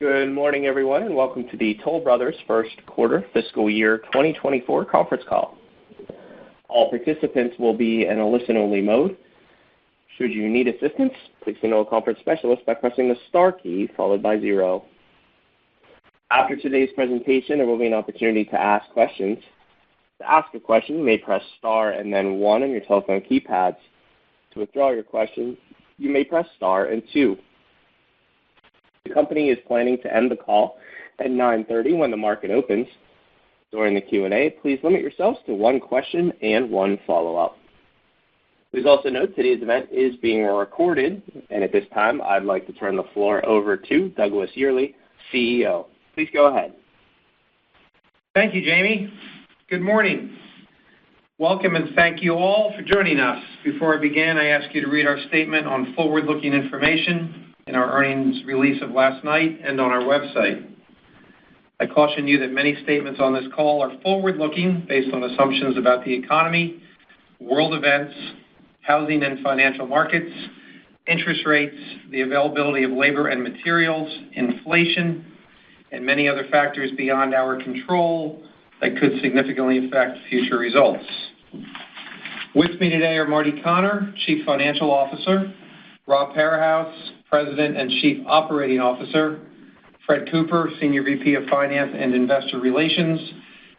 Good morning, everyone, and welcome to the Toll Brothers first quarter fiscal year 2024 conference call. All participants will be in a listen-only mode. Should you need assistance, please signal a conference specialist by pressing the star key followed by zero. After today's presentation, there will be an opportunity to ask questions. To ask a question, you may press star and then one on your telephone keypads. To withdraw your question, you may press star and two. The company is planning to end the call at 9:30 A.M. when the market opens. During the Q&A, please limit yourselves to one question and one follow-up. Please also note today's event is being recorded, and at this time, I'd like to turn the floor over to Douglas Yearley, CEO. Please go ahead. Thank you, Jamie. Good morning. Welcome, and thank you all for joining us. Before I begin, I ask you to read our statement on forward-looking information in our earnings release of last night and on our website. I caution you that many statements on this call are forward-looking, based on assumptions about the economy, world events, housing and financial markets, interest rates, the availability of labor and materials, inflation, and many other factors beyond our control that could significantly affect future results. With me today are Marty Connor, Chief Financial Officer, Rob Parahus, President and Chief Operating Officer, Fred Cooper, Senior VP of Finance and Investor Relations,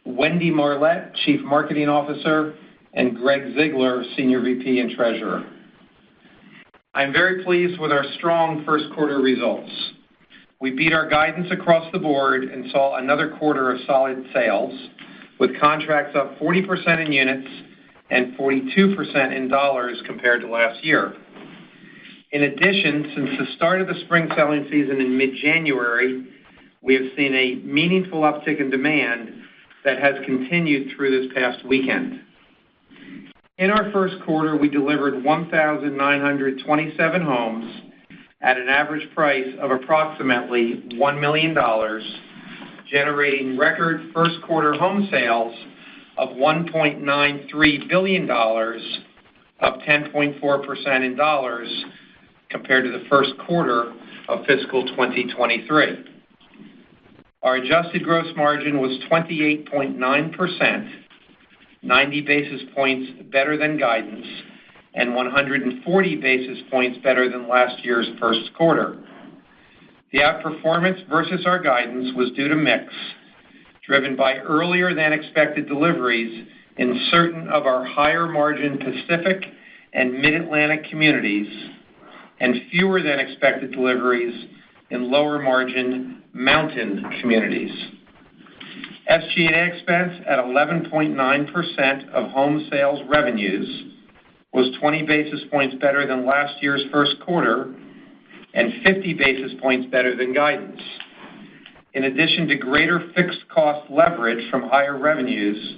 Wendy Marlett, Chief Marketing Officer, and Gregg Ziegler, Senior VP and Treasurer. I'm very pleased with our strong first quarter results. We beat our guidance across the board and saw another quarter of solid sales, with contracts up 40% in units and 42% in dollars compared to last year. In addition, since the start of the spring selling season in mid-January, we have seen a meaningful uptick in demand that has continued through this past weekend. In our first quarter, we delivered 1,927 homes at an average price of approximately $1 million, generating record first quarter home sales of $1.93 billion, up 10.4% in dollars compared to the first quarter of fiscal 2023. Our adjusted gross margin was 28.9%, 90 basis points better than guidance, and 140 basis points better than last year's first quarter. The outperformance versus our guidance was due to mix, driven by earlier than expected deliveries in certain of our higher-margin Pacific and Mid-Atlantic communities, and fewer than expected deliveries in lower-margin Mountain communities. SG&A expense at 11.9% of home sales revenues was 20 basis points better than last year's first quarter and 50 basis points better than guidance. In addition to greater fixed cost leverage from higher revenues,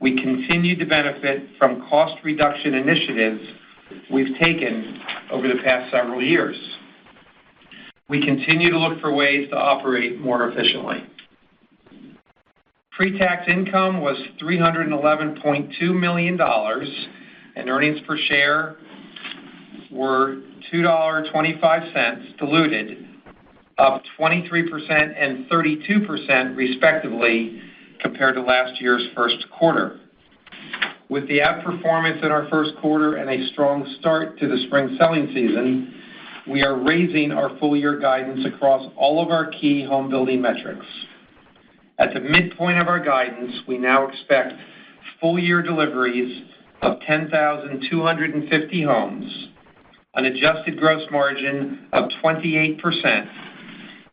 we continued to benefit from cost reduction initiatives we've taken over the past several years. We continue to look for ways to operate more efficiently. Pre-tax income was $311.2 million, and earnings per share were $2.25 diluted, up 23% and 32%, respectively, compared to last year's first quarter. With the outperformance in our first quarter and a strong start to the spring selling season, we are raising our full year guidance across all of our key home building metrics. At the midpoint of our guidance, we now expect full year deliveries of 10,250 homes, an adjusted gross margin of 28%,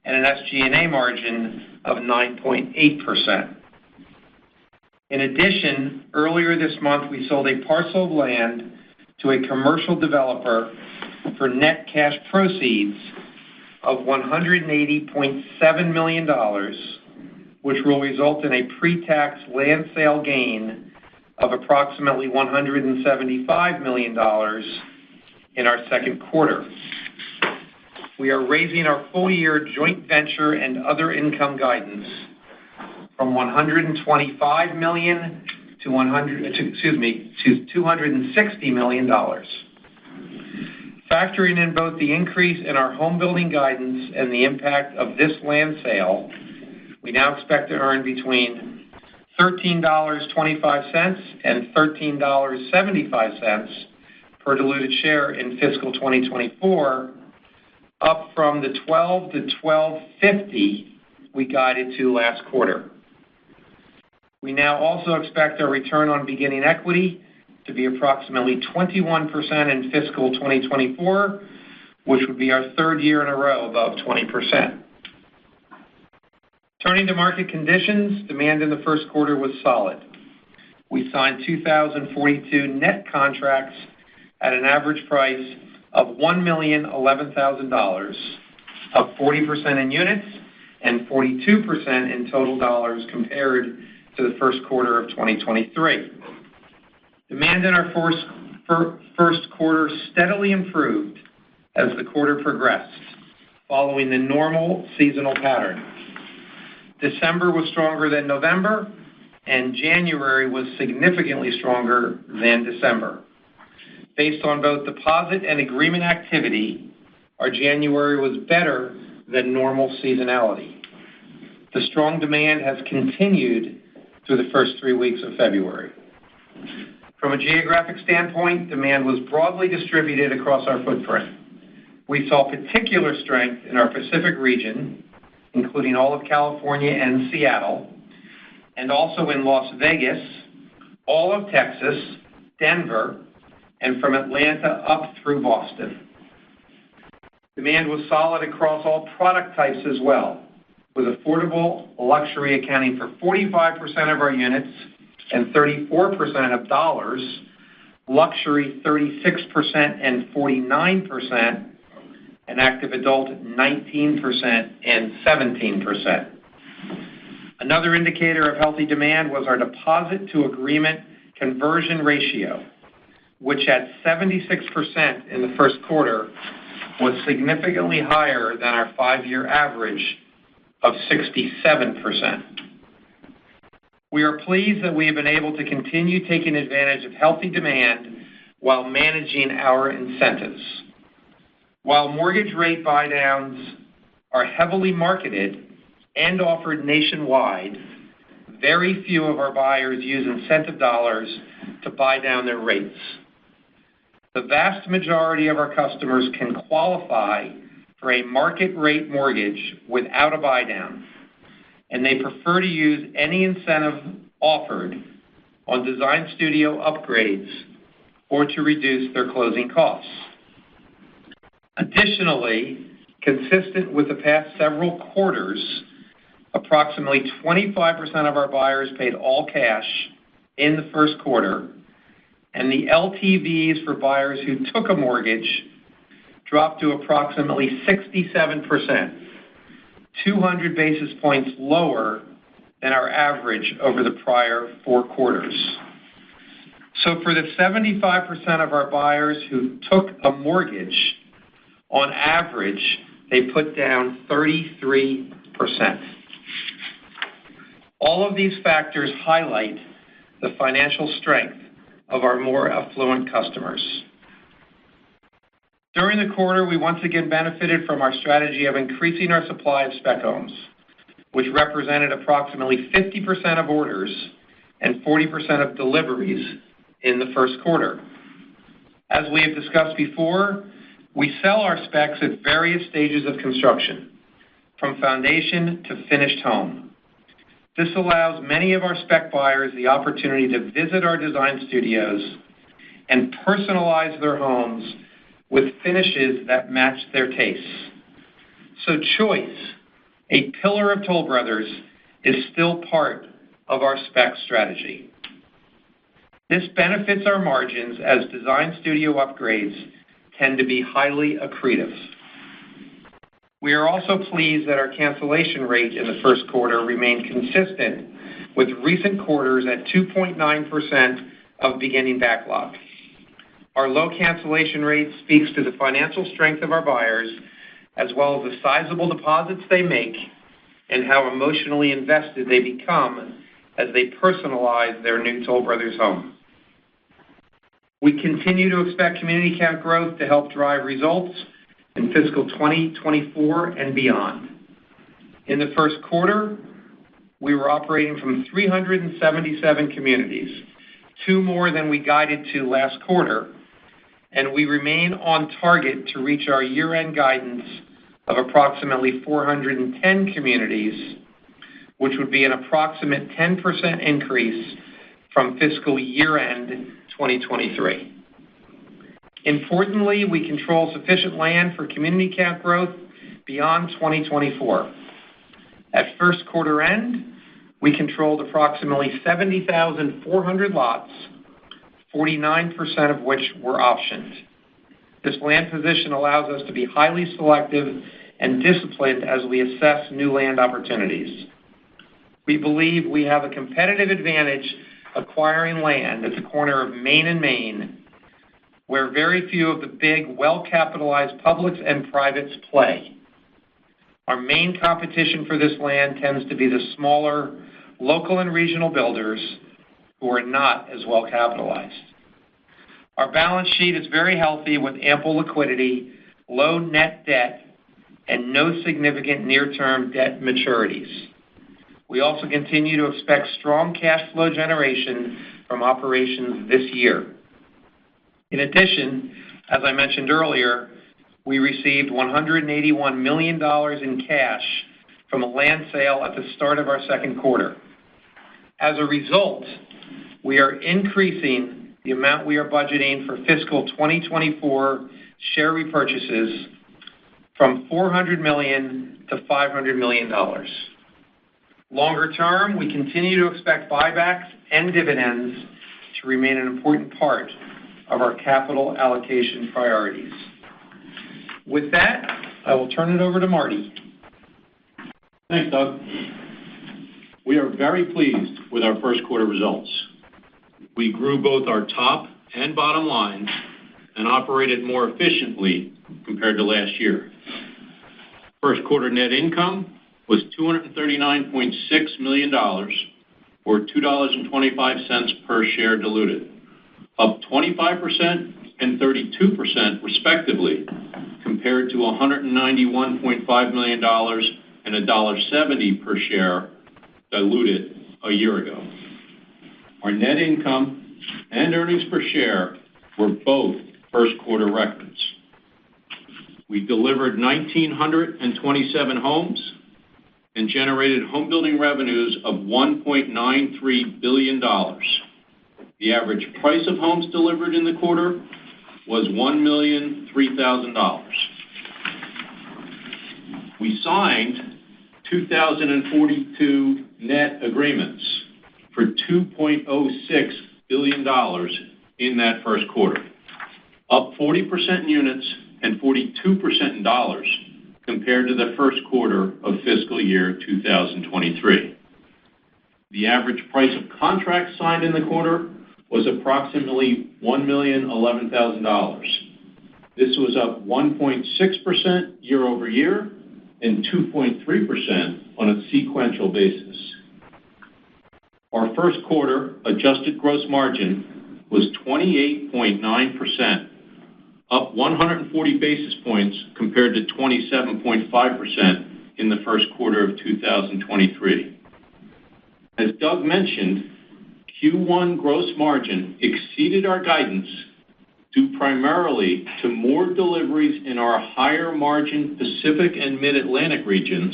and an SG&A margin of 9.8%. In addition, earlier this month, we sold a parcel of land to a commercial developer for net cash proceeds of $180.7 million, which will result in a pre-tax land sale gain of approximately $175 million in our second quarter. We are raising our full-year joint venture and other income guidance from $125 million to $260 million. Factoring in both the increase in our home building guidance and the impact of this land sale, we now expect to earn between $13.25 and $13.75 per diluted share in fiscal 2024, up from the $12-$12.50 we guided to last quarter. We now also expect our return on beginning equity to be approximately 21% in fiscal 2024, which would be our third year in a row above 20%. Turning to market conditions, demand in the first quarter was solid. We signed 2,042 net contracts at an average price of $1,011,000, up 40% in units and 42% in total dollars compared to the first quarter of 2023. Demand in our first quarter steadily improved as the quarter progressed, following the normal seasonal pattern. December was stronger than November, and January was significantly stronger than December. Based on both deposit and agreement activity, our January was better than normal seasonality. The strong demand has continued through the first three weeks of February. From a geographic standpoint, demand was broadly distributed across our footprint. We saw particular strength in our Pacific region, including all of California and Seattle, and also in Las Vegas, all of Texas, Denver, and from Atlanta up through Boston. Demand was solid across all product types as well, with affordable luxury accounting for 45% of our units and 34% of dollars, luxury 36% and 49%, and active adult 19% and 17%. Another indicator of healthy demand was our deposit-to-agreement conversion ratio, which at 76% in the first quarter was significantly higher than our five-year average of 67%. We are pleased that we have been able to continue taking advantage of healthy demand while managing our incentives. While mortgage rate buydowns are heavily marketed and offered nationwide, very few of our buyers use incentive dollars to buy down their rates. The vast majority of our customers can qualify for a market-rate mortgage without a buydown, and they prefer to use any incentive offered on design studio upgrades or to reduce their closing costs. Additionally, consistent with the past several quarters, approximately 25% of our buyers paid all cash in the first quarter, and the LTVs for buyers who took a mortgage dropped to approximately 67%, 200 basis points lower than our average over the prior four quarters. So for the 75% of our buyers who took a mortgage, on average, they put down 33%. All of these factors highlight the financial strength of our more affluent customers. During the quarter, we once again benefited from our strategy of increasing our supply of spec homes, which represented approximately 50% of orders and 40% of deliveries in the first quarter. As we have discussed before, we sell our specs at various stages of construction, from foundation to finished home. This allows many of our spec buyers the opportunity to visit our design studios and personalize their homes with finishes that match their tastes. So choice, a pillar of Toll Brothers, is still part of our spec strategy. This benefits our margins as design studio upgrades tend to be highly accretive. We are also pleased that our cancellation rate in the first quarter remained consistent with recent quarters at 2.9% of beginning backlog. Our low cancellation rate speaks to the financial strength of our buyers, as well as the sizable deposits they make and how emotionally invested they become as they personalize their new Toll Brothers home. We continue to expect community count growth to help drive results in fiscal 2024 and beyond. In the first quarter, we were operating from 377 communities, two more than we guided to last quarter, and we remain on target to reach our year-end guidance of approximately 410 communities, which would be an approximate 10% increase from fiscal year-end 2023. Importantly, we control sufficient land for community count growth beyond 2024. At first quarter end, we controlled approximately 70,400 lots, 49% of which were optioned. This land position allows us to be highly selective and disciplined as we assess new land opportunities. We believe we have a competitive advantage acquiring land at the corner of Main and Main, where very few of the big, well-capitalized publics and privates play. Our main competition for this land tends to be the smaller, local and regional builders who are not as well capitalized. Our balance sheet is very healthy, with ample liquidity, low net debt, and no significant near-term debt maturities. We also continue to expect strong cash flow generation from operations this year. In addition, as I mentioned earlier, we received $181 million in cash from a land sale at the start of our second quarter. As a result, we are increasing the amount we are budgeting for fiscal 2024 share repurchases from 400 million to $500 million. Longer term, we continue to expect buybacks and dividends to remain an important part of our capital allocation priorities. With that, I will turn it over to Marty. Thanks, Doug. We are very pleased with our first quarter results. We grew both our top and bottom lines and operated more efficiently compared to last year. First quarter net income was $239.6 million, or $2.25 per share diluted, up 25% and 32%, respectively, compared to $191.5 million and $1.70 per share diluted a year ago. Our net income and earnings per share were both first quarter records. We delivered 1,927 homes and generated homebuilding revenues of $1.93 billion. The average price of homes delivered in the quarter was $1,003,000. We signed 2,042 net agreements for $2.06 billion in that first quarter, up 40% in units and 42% in dollars compared to the first quarter of fiscal year 2023. The average price of contracts signed in the quarter was approximately $1,011,000. This was up 1.6% year-over-year and 2.3% on a sequential basis. Our first quarter adjusted gross margin was 28.9%, up 140 basis points compared to 27.5% in the first quarter of 2023. As Doug mentioned, Q1 gross margin exceeded our guidance, due primarily to more deliveries in our higher-margin Pacific and Mid-Atlantic regions,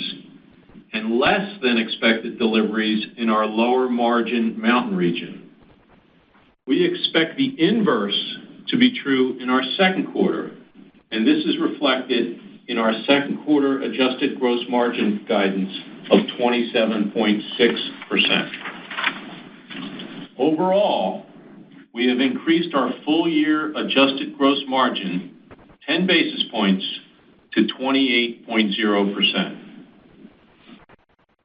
and less than expected deliveries in our lower-margin Mountain region. We expect the inverse to be true in our second quarter, and this is reflected in our second quarter adjusted gross margin guidance of 27.6%. Overall, we have increased our full-year adjusted gross margin 10 basis points to 28.0%.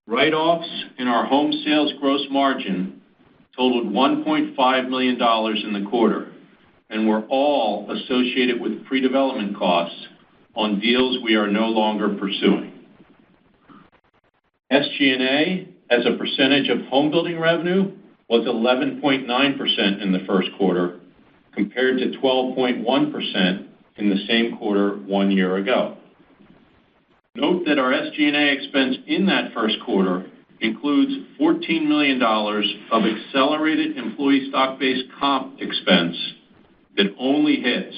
Write-offs in our home sales gross margin totaled $1.5 million in the quarter and were all associated with pre-development costs on deals we are no longer pursuing. SG&A, as a percentage of home building revenue, was 11.9% in the first quarter, compared to 12.1% in the same quarter one year ago. Note that our SG&A expense in that first quarter includes $14 million of accelerated employee stock-based comp expense that only hits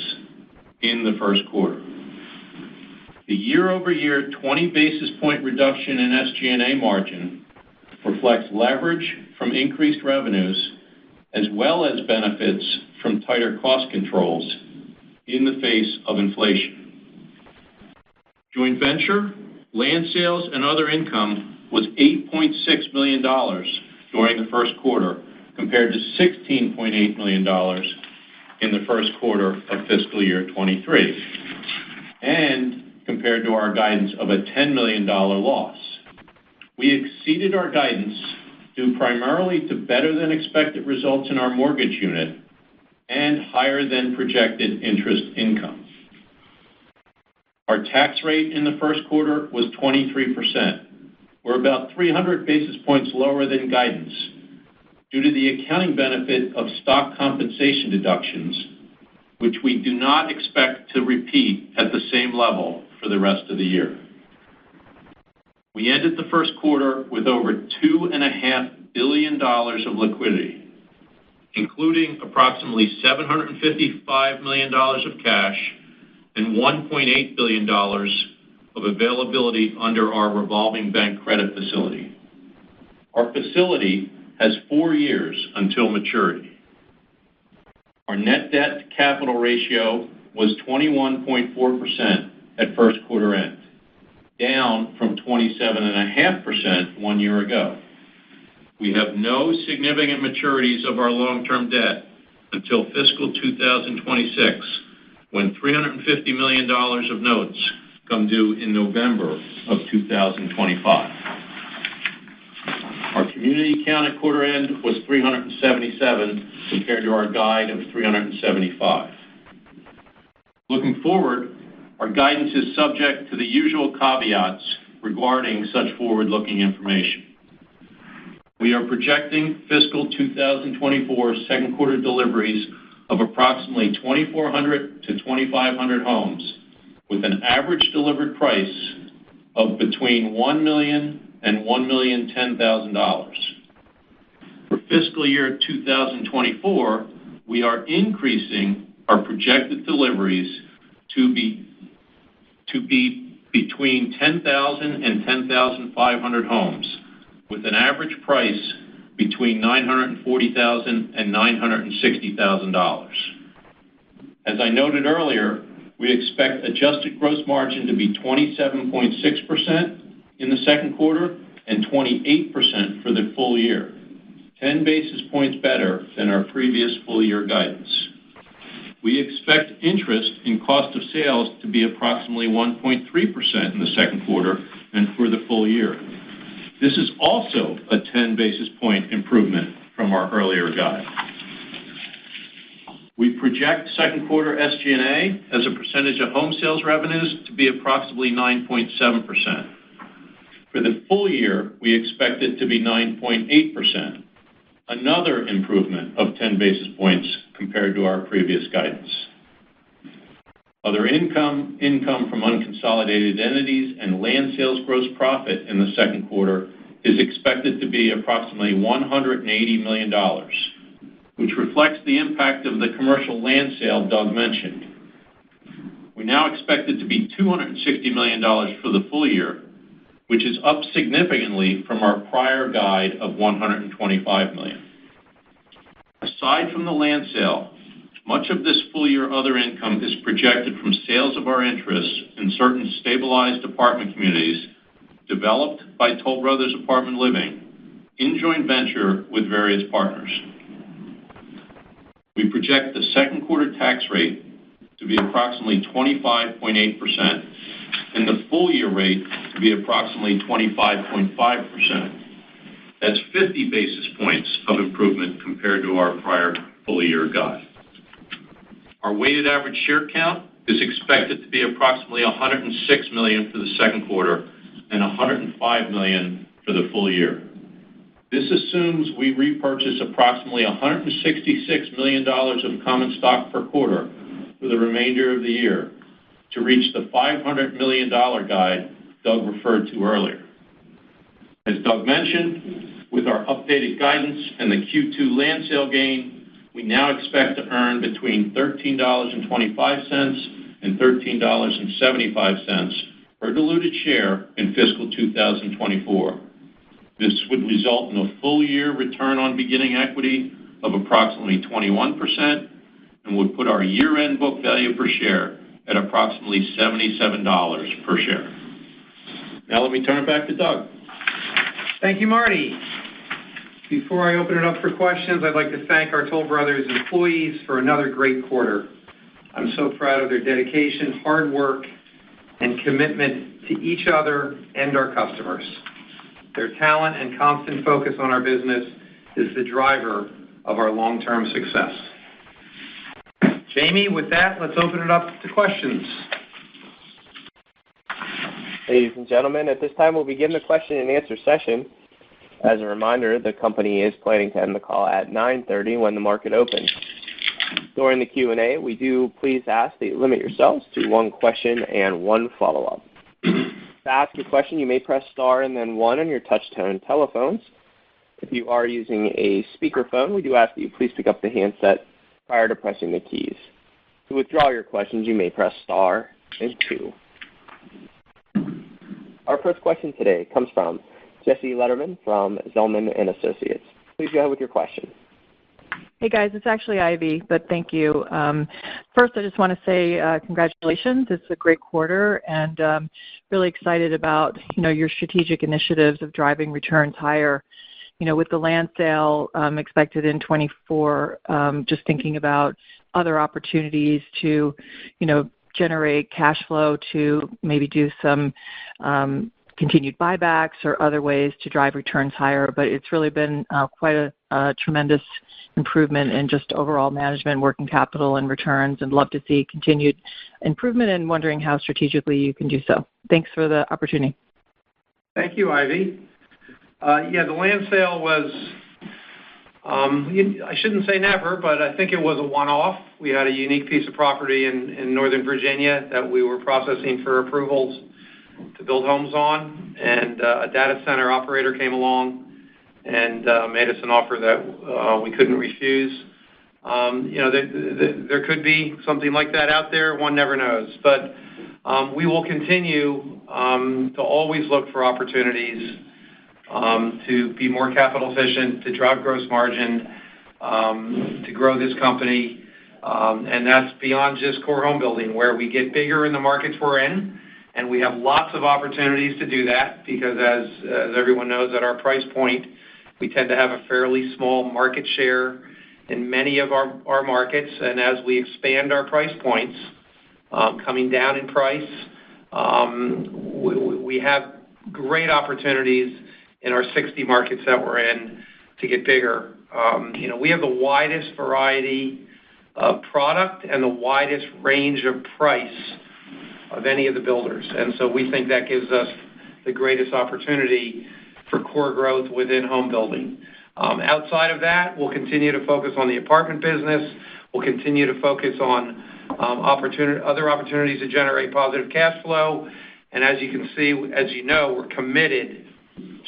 in the first quarter. The year-over-year 20 basis point reduction in SG&A margin reflects leverage from increased revenues as well as benefits from tighter cost controls in the face of inflation. Joint venture, land sales, and other income was $8.6 million during the first quarter, compared to $16.8 million in the first quarter of fiscal year 2023, and compared to our guidance of a $10 million loss. We exceeded our guidance due primarily to better-than-expected results in our mortgage unit and higher than projected interest income. Our tax rate in the first quarter was 23%, We're about 300 basis points lower than guidance due to the accounting benefit of stock compensation deductions, which we do not expect to repeat at the same level for the rest of the year. We ended the first quarter with over $2.5 billion of liquidity, including approximately $755 million of cash and $1.8 billion of availability under our revolving bank credit facility. Our facility has four years until maturity. Our net debt to capital ratio was 21.4% at first quarter end, down from 27.5% one year ago. We have no significant maturities of our long-term debt until fiscal 2026, when $350 million of notes come due in November of 2025. Our community count at quarter end was 377, compared to our guide of 375. Looking forward, our guidance is subject to the usual caveats regarding such forward-looking information. We are projecting fiscal 2024 second quarter deliveries of approximately 2,400-2,500 homes, with an average delivered price of between $1 million and $1.01 million. For fiscal year 2024, we are increasing our projected deliveries to be to be between 10,000 and 10,500 homes, with an average price between $940,000 and $960,000. As I noted earlier, we expect adjusted gross margin to be 27.6% in the second quarter and 28% for the full year, 10 basis points better than our previous full year guidance. We expect interest in cost of sales to be approximately 1.3% in the second quarter and for the full year. This is also a 10 basis point improvement from our earlier guide. We project second quarter SG&A as a percentage of home sales revenues to be approximately 9.7%. For the full year, we expect it to be 9.8%, another improvement of 10 basis points compared to our previous guidance. Other income, income from unconsolidated entities, and land sales gross profit in the second quarter is expected to be approximately $180 million, which reflects the impact of the commercial land sale Doug mentioned. We now expect it to be $260 million for the full year, which is up significantly from our prior guide of $125 million. Aside from the land sale, much of this full-year other income is projected from sales of our interests in certain stabilized apartment communities developed by Toll Brothers Apartment Living in joint venture with various partners. We project the second quarter tax rate to be approximately 25.8% and the full year rate to be approximately 25.5%. That's 50 basis points of improvement compared to our prior full year guide. Our weighted average share count is expected to be approximately 106 million for the second quarter and 105 million for the full year. This assumes we repurchase approximately $166 million of common stock per quarter for the remainder of the year to reach the $500 million guide Doug referred to earlier. As Doug mentioned, with our updated guidance and the Q2 land sale gain, we now expect to earn between $13.25 and $13.75 per diluted share in fiscal 2024. This would result in a full-year return on beginning equity of approximately 21% and would put our year-end book value per share at approximately $77 per share. Now let me turn it back to Doug. Thank you, Marty. Before I open it up for questions, I'd like to thank our Toll Brothers employees for another great quarter. I'm so proud of their dedication, hard work, and commitment to each other and our customers. Their talent and constant focus on our business is the driver of our long-term success. Jamie, with that, let's open it up to questions. Ladies and gentlemen, at this time, we'll begin the question-and-answer session. As a reminder, the company is planning to end the call at 9:30 A.M. when the market opens. During the Q&A, we do please ask that you limit yourselves to one question and one follow-up. To ask a question, you may press star and then one on your touch-tone telephones. If you are using a speakerphone, we do ask that you please pick up the handset prior to pressing the keys. To withdraw your questions, you may press star and two. Our first question today comes from Jesse Lederman from Zelman & Associates. Please go ahead with your question. Hey, guys. It's actually Ivy, but thank you. Um, first, I just want to say uh, congratulations. It's a great quarter, and um, really excited about your strategic initiatives of driving returns higher. With the land sale um, expected in 2024, just thinking about other opportunities to generate cash flow to maybe do some continued buybacks or other ways to drive returns higher. But it's really been uh, quite a tremendous improvement in just overall management, working capital, and returns, and love to see continued improvement and wondering how strategically you can do so. Thanks for the opportunity. Thank you, Ivy. Uh, yeah, the land sale was, um, I shouldn't say never, but I think it was a one-off. We had a unique piece of property in Northern Virginia that we were processing for approvals to build homes on, and uh, a data center operator came along and uh, made us an offer that uh, we couldn't refuse. Um, you know, there could be something like that out there. One never knows. But um, we will continue um, to always look for opportunities to be more capital-efficient, to drive gross margin, to grow this company. And that's beyond just core home building, where we get bigger in the markets we're in, and we have lots of opportunities to do that because, as everyone knows, at our price point, we tend to have a fairly small market share in many of our markets. And as we expand our price points, um, coming down in price, um, we have great opportunities in our 60 markets that we're in to get bigger. Um, you know, we have the widest variety of product and the widest range of price of any of the builders. And so we think that gives us the greatest opportunity for core growth within home building. Um, outside of that, we'll continue to focus on the apartment business. We'll continue to focus on um, other opportunities to generate positive cash flow. And as you can see, as you know, we're committed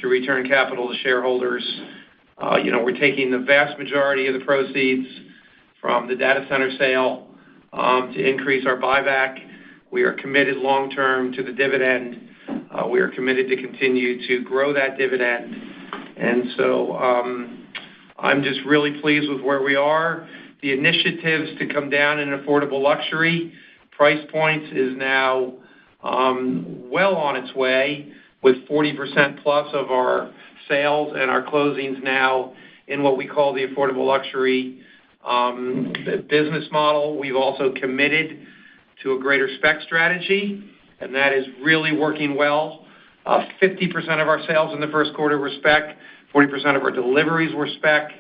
to return capital to shareholders. Uh, you know, we're taking the vast majority of the proceeds from the data center sale um, to increase our buyback. We are committed long-term to the dividend. Uh, we are committed to continue to grow that dividend. And so um, I'm just really pleased with where we are. The initiatives to come down in affordable luxury price points is now um, well on its way, with 40%+ plus of our sales and our closings now in what we call the affordable luxury um, business model. We've also committed to a greater spec strategy, and that is really working well. Uh, 50% of our sales in the first quarter were spec. 40% of our deliveries were spec.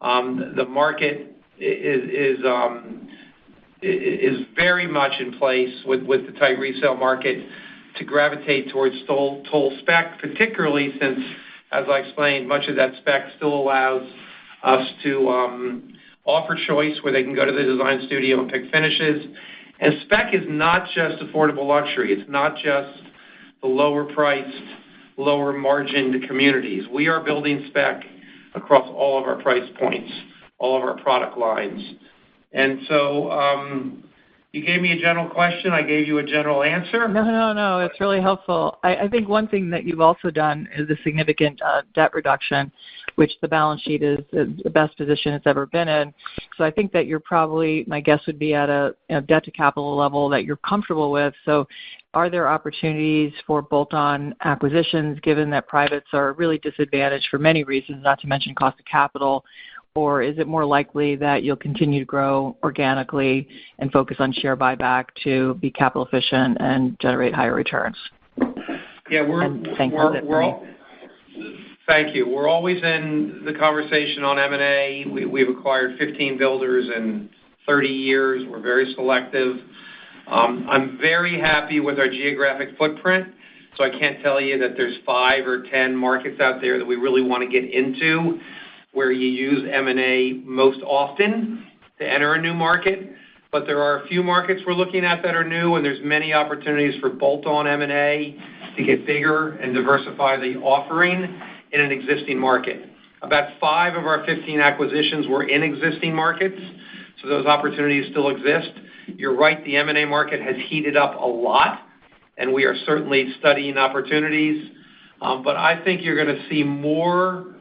Um, the market um, is very much in place with the tight resale market to gravitate towards Toll spec, particularly since as I explained, much of that spec still allows us to um, offer choice where they can go to the design studio and pick finishes. And spec is not just affordable luxury. It's not just the lower priced, lower margined communities. We are building spec across all of our price points, all of our product lines. And so um you gave me a general question, I gave you a general answer. No, no. No, it's really helpful. I think one thing that you've also done is a significant debt reduction, which the balance sheet is the best position it's ever been in. So I think that you're probably, my guess would be at a debt to capital level that you're comfortable with. So are there opportunities for bolt-on acquisitions given that privates are really disadvantaged for many reasons, not to mention cost of capital? Or is it more likely that you'll continue to grow organically and focus on share buyback to be capital efficient and generate higher returns? Yeah. Thank you. Thank you. We're always in the conversation on M&A. We've acquired 15 builders in 30 years. We're very selective. Um, I'm very happy with our geographic footprint, so I can't tell you that there's five or 10 markets out there that we really wanna get into, where you use M&A most often to enter a new market. But there are a few markets we're looking at that are new, and there's many opportunities for bolt-on M&A to get bigger and diversify the offering in an existing market. About five of our 15 acquisitions were in existing markets, so those opportunities still exist. You're right, the M&A market has heated up a lot, and we are certainly studying opportunities. Um, but I think you're gonna see more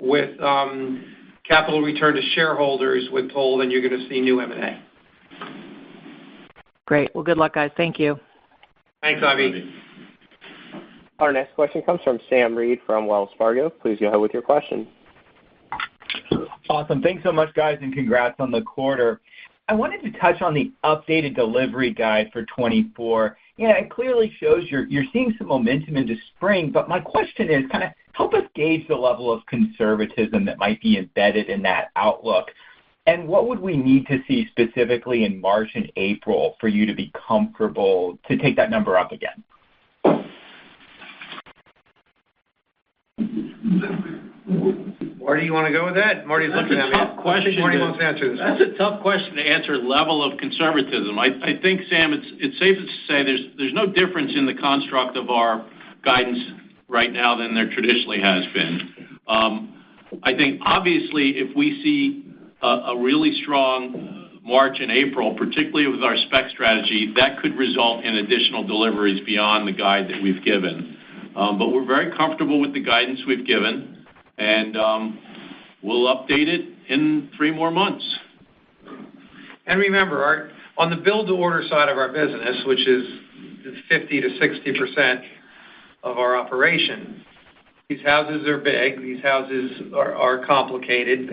with um, capital return to shareholders with Toll than you're gonna see new M&A. Great. Well, good luck, guys. Thank you. Thanks, Ivy. Our next question comes from Sam Reid from Wells Fargo. Please go ahead with your question. Awesome. Thanks so much, guys, and congrats on the quarter. I wanted to touch on the updated delivery guide for 2024. Yeah, it clearly shows you're seeing some momentum into spring, but my question is kinda help us gauge the level of conservatism that might be embedded in that outlook. And what would we need to see specifically in March and April for you to be comfortable to take that number up again? Marty, you wanna go with that? Marty's looking at me. That's a tough question. I think Marty wants to answer this. That's a tough question to answer level of conservatism. I think, Sam, it's safe to say there's no difference in the construct of our guidance right now than there traditionally has been. Um, I think obviously, if we see a really strong March and April, particularly with our spec strategy, that could result in additional deliveries beyond the guide that we've given. Um, we're very comfortable with the guidance we've given, and um, we'll update it in three more months. And remember, on the build-to-order side of our business, which is 50%-60% of our operation, these houses are big, these houses are complicated.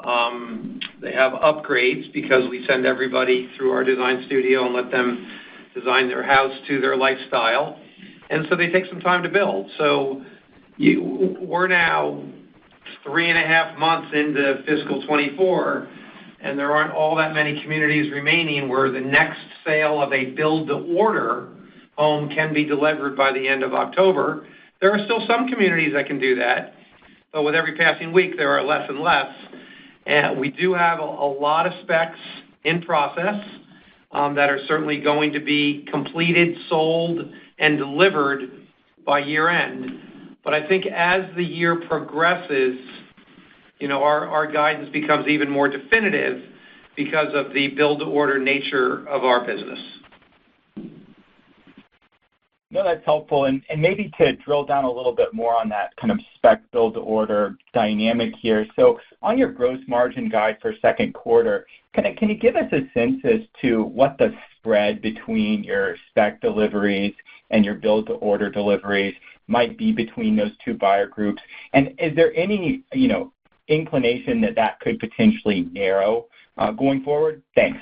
Um, they have upgrades because we send everybody through our design studio and let them design their house to their lifestyle. And so they take some time to build. So we're now three and a half months into fiscal 2024, and there aren't all that many communities remaining where the next sale of a build-to-order home can be delivered by the end of October. There are still some communities that can do that, but with every passing week, there are less and less. And we do have a lot of specs in process Um, that are certainly going to be completed, sold, and delivered by year-end. But I think as the year progresses, you know, our guidance becomes even more definitive because of the build-to-order nature of our business. No, that's helpful. And maybe to drill down a little bit more on that kind of spec build-to-order dynamic here. So on your gross margin guide for second quarter, can you give us a sense as to what the spread between your spec deliveries and your build-to-order deliveries might be between those two buyer groups? And is there any, inclination that that could potentially narrow uh, going forward? Thanks.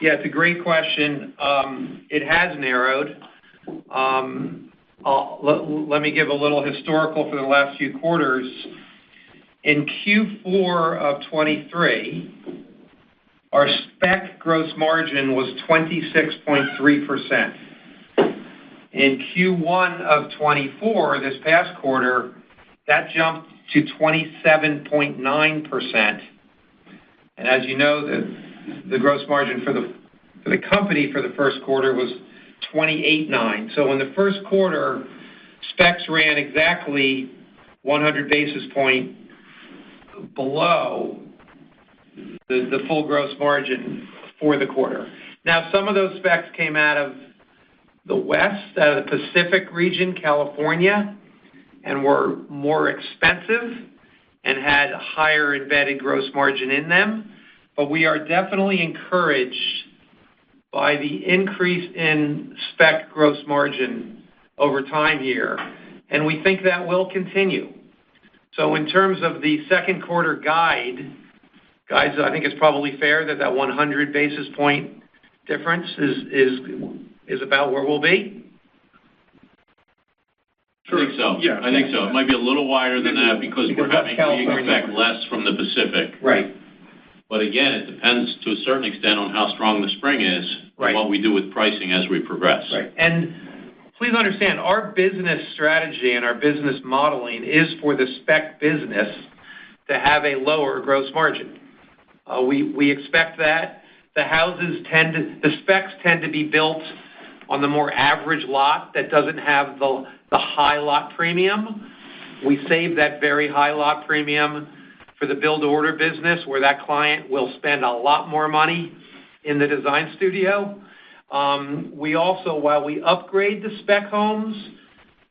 Yeah, it's a great question. Um, it has narrowed. Um, let me give a little historical for the last few quarters. In Q4 of 2023, our spec gross margin was 26.3%. In Q1 of 2024, this past quarter, that jumped to 27.9%. And as you know, the gross margin for the for the company for the first quarter was 28.9. So in the first quarter, specs ran exactly 100 basis points below the full gross margin for the quarter. Now, some of those specs came out of the West, out of the Pacific region, California, and were more expensive and had higher embedded gross margin in them. But we are definitely encouraged by the increase in spec gross margin over time here, and we think that will continue. So in terms of the second quarter guide, guys, I think it's probably fair that that 100 basis point difference is about where we'll be? I think so. Yeah. I think so. It might be a little wider than that because we're having to expect less from the Pacific. Right. But again, it depends to a certain extent on how strong the spring is and what we do with pricing as we progress. Right. And please understand, our business strategy and our business modeling is for the spec business to have a lower gross margin. Uh, we expect that. The houses tend to the specs tend to be built on the more average lot that doesn't have the high lot premium. We save that very high lot premium for the build-to-order business, where that client will spend a lot more money in the design studio. Um, we also, while we upgrade the spec homes,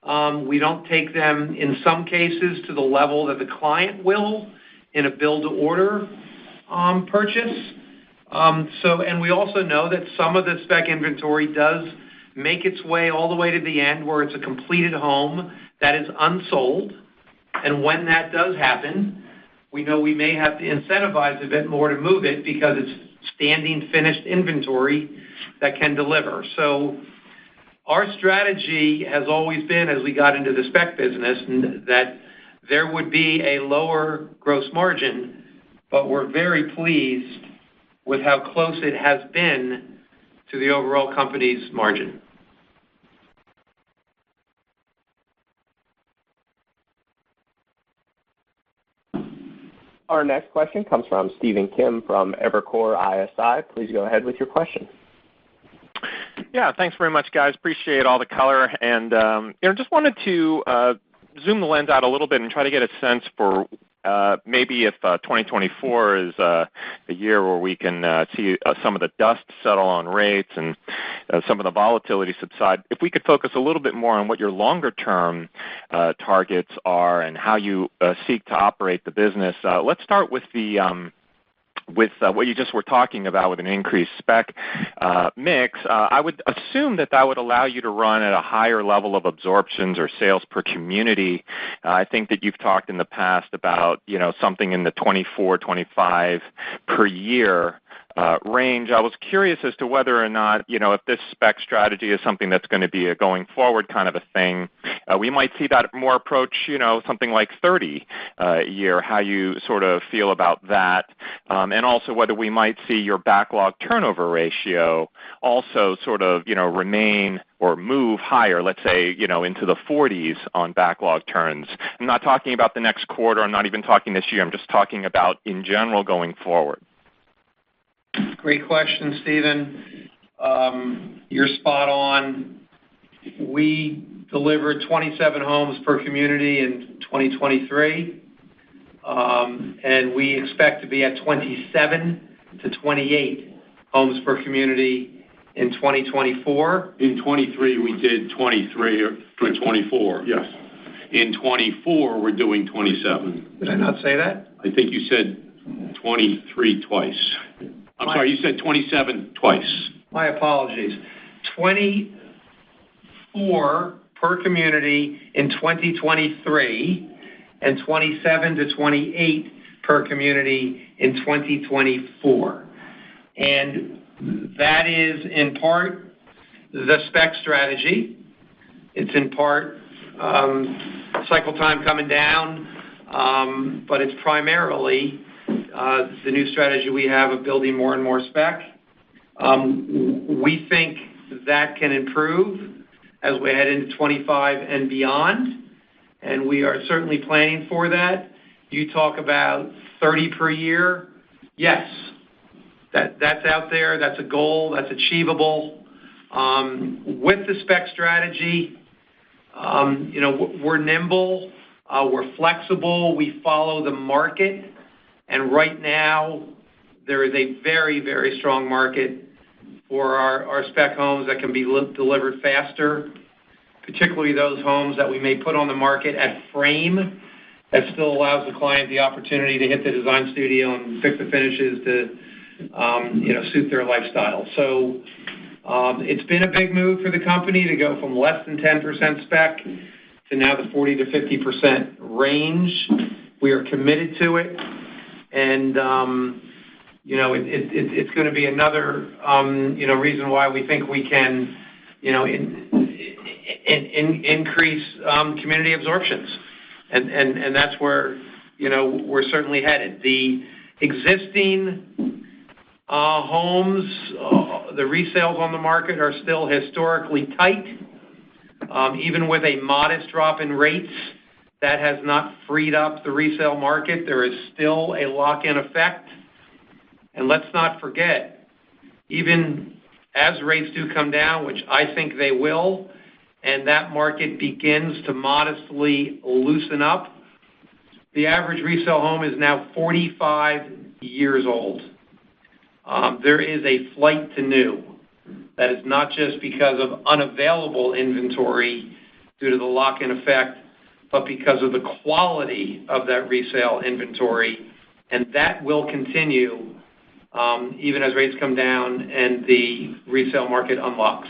um, we don't take them, in some cases, to the level that the client will in a build-to-order purchase. Um so and we also know that some of the spec inventory does make its way all the way to the end, where it's a completed home that is unsold. And when that does happen, we know we may have to incentivize a bit more to move it because it's standing finished inventory that can deliver. So our strategy has always been, as we got into the spec business, that there would be a lower gross margin, but we're very pleased with how close it has been to the overall company's margin. Our next question comes from Stephen Kim from Evercore ISI. Please go ahead with your question. Yeah, thanks very much, guys. Appreciate all the color. And, um, you know, just wanted to uh, zoom the lens out a little bit and try to get a sense for Uh, maybe if uh, 2024 is uh, a year where we can see some of the dust settle on rates and some of the volatility subside. If we could focus a little bit more on what your longer-term targets are and how you seek to operate the business. Let's start with um, Uh, what you just were talking about with an increased spec uh, mix. Uh, I would assume that that would allow you to run at a higher level of absorptions or sales per community. I think that you've talked in the past about, you know, something in the 24, 25 per year Uh, range. I was curious as to whether or not, you know, if this spec strategy is something that's gonna be a going forward kind of a thing. Uh, we might see that more approach, you know, something like 30 uh, a year, how you sort of feel about that. Um, and also whether we might see your backlog turnover ratio also sort of, you know, remain or move higher, let's say, you know, into the 40s on backlog turns. I'm not talking about the next quarter. I'm not even talking this year. I'm just talking about in general, going forward. Great question, Stephen. Um, you're spot on. We delivered 27 homes per community in 2023, um, and we expect to be at 27-28 homes per community in 2024. In 2023, we did 23 or 24. Yes. In 2024, we're doing 27. Did I not say that? I think you said 23 twice. I'm sorry, you said 27 twice. My apologies. 24 per community in 2023, and 27 to 28 per community in 2024. and That is, in part, the spec strategy. It's in part, um, cycle time coming down, um, but it's primarily, the new strategy we have of building more and more spec. Um, we think that can improve as we head into 2025 and beyond, and we are certainly planning for that. You talk about 30 per year. Yes, That that's out there. That's a goal. That's achievable. Um, with the spec strategy, um, you know, we're nimble. Uh, we're flexible. We follow the market. And right now, there is a very, very strong market for our spec homes that can be delivered faster, particularly those homes that we may put on the market at frame that still allows the client the opportunity to hit the design studio and pick the finishes to um, suit their lifestyle. So um, it's been a big move for the company to go from less than 10% spec to now the 40%-50% range. We are committed to it, and um, you know it's going to be another um, you know, reason why we think we can you know, increase um, community absorptions. And that's where you know, we're certainly headed. The existing uh, homes, uh, the resales on the market are still historically tight. Even with a modest drop in rates, that has not freed up the resale market. There is still a lock-in effect. And let's not forget, even as rates do come down, which I think they will, and that market begins to modestly loosen up, the average resale home is now 45 years old. Um, there is a flight to new. That is not just because of unavailable inventory due to the lock-in effect, but because of the quality of that resale inventory. And that will continue um, even as rates come down and the resale market unlocks.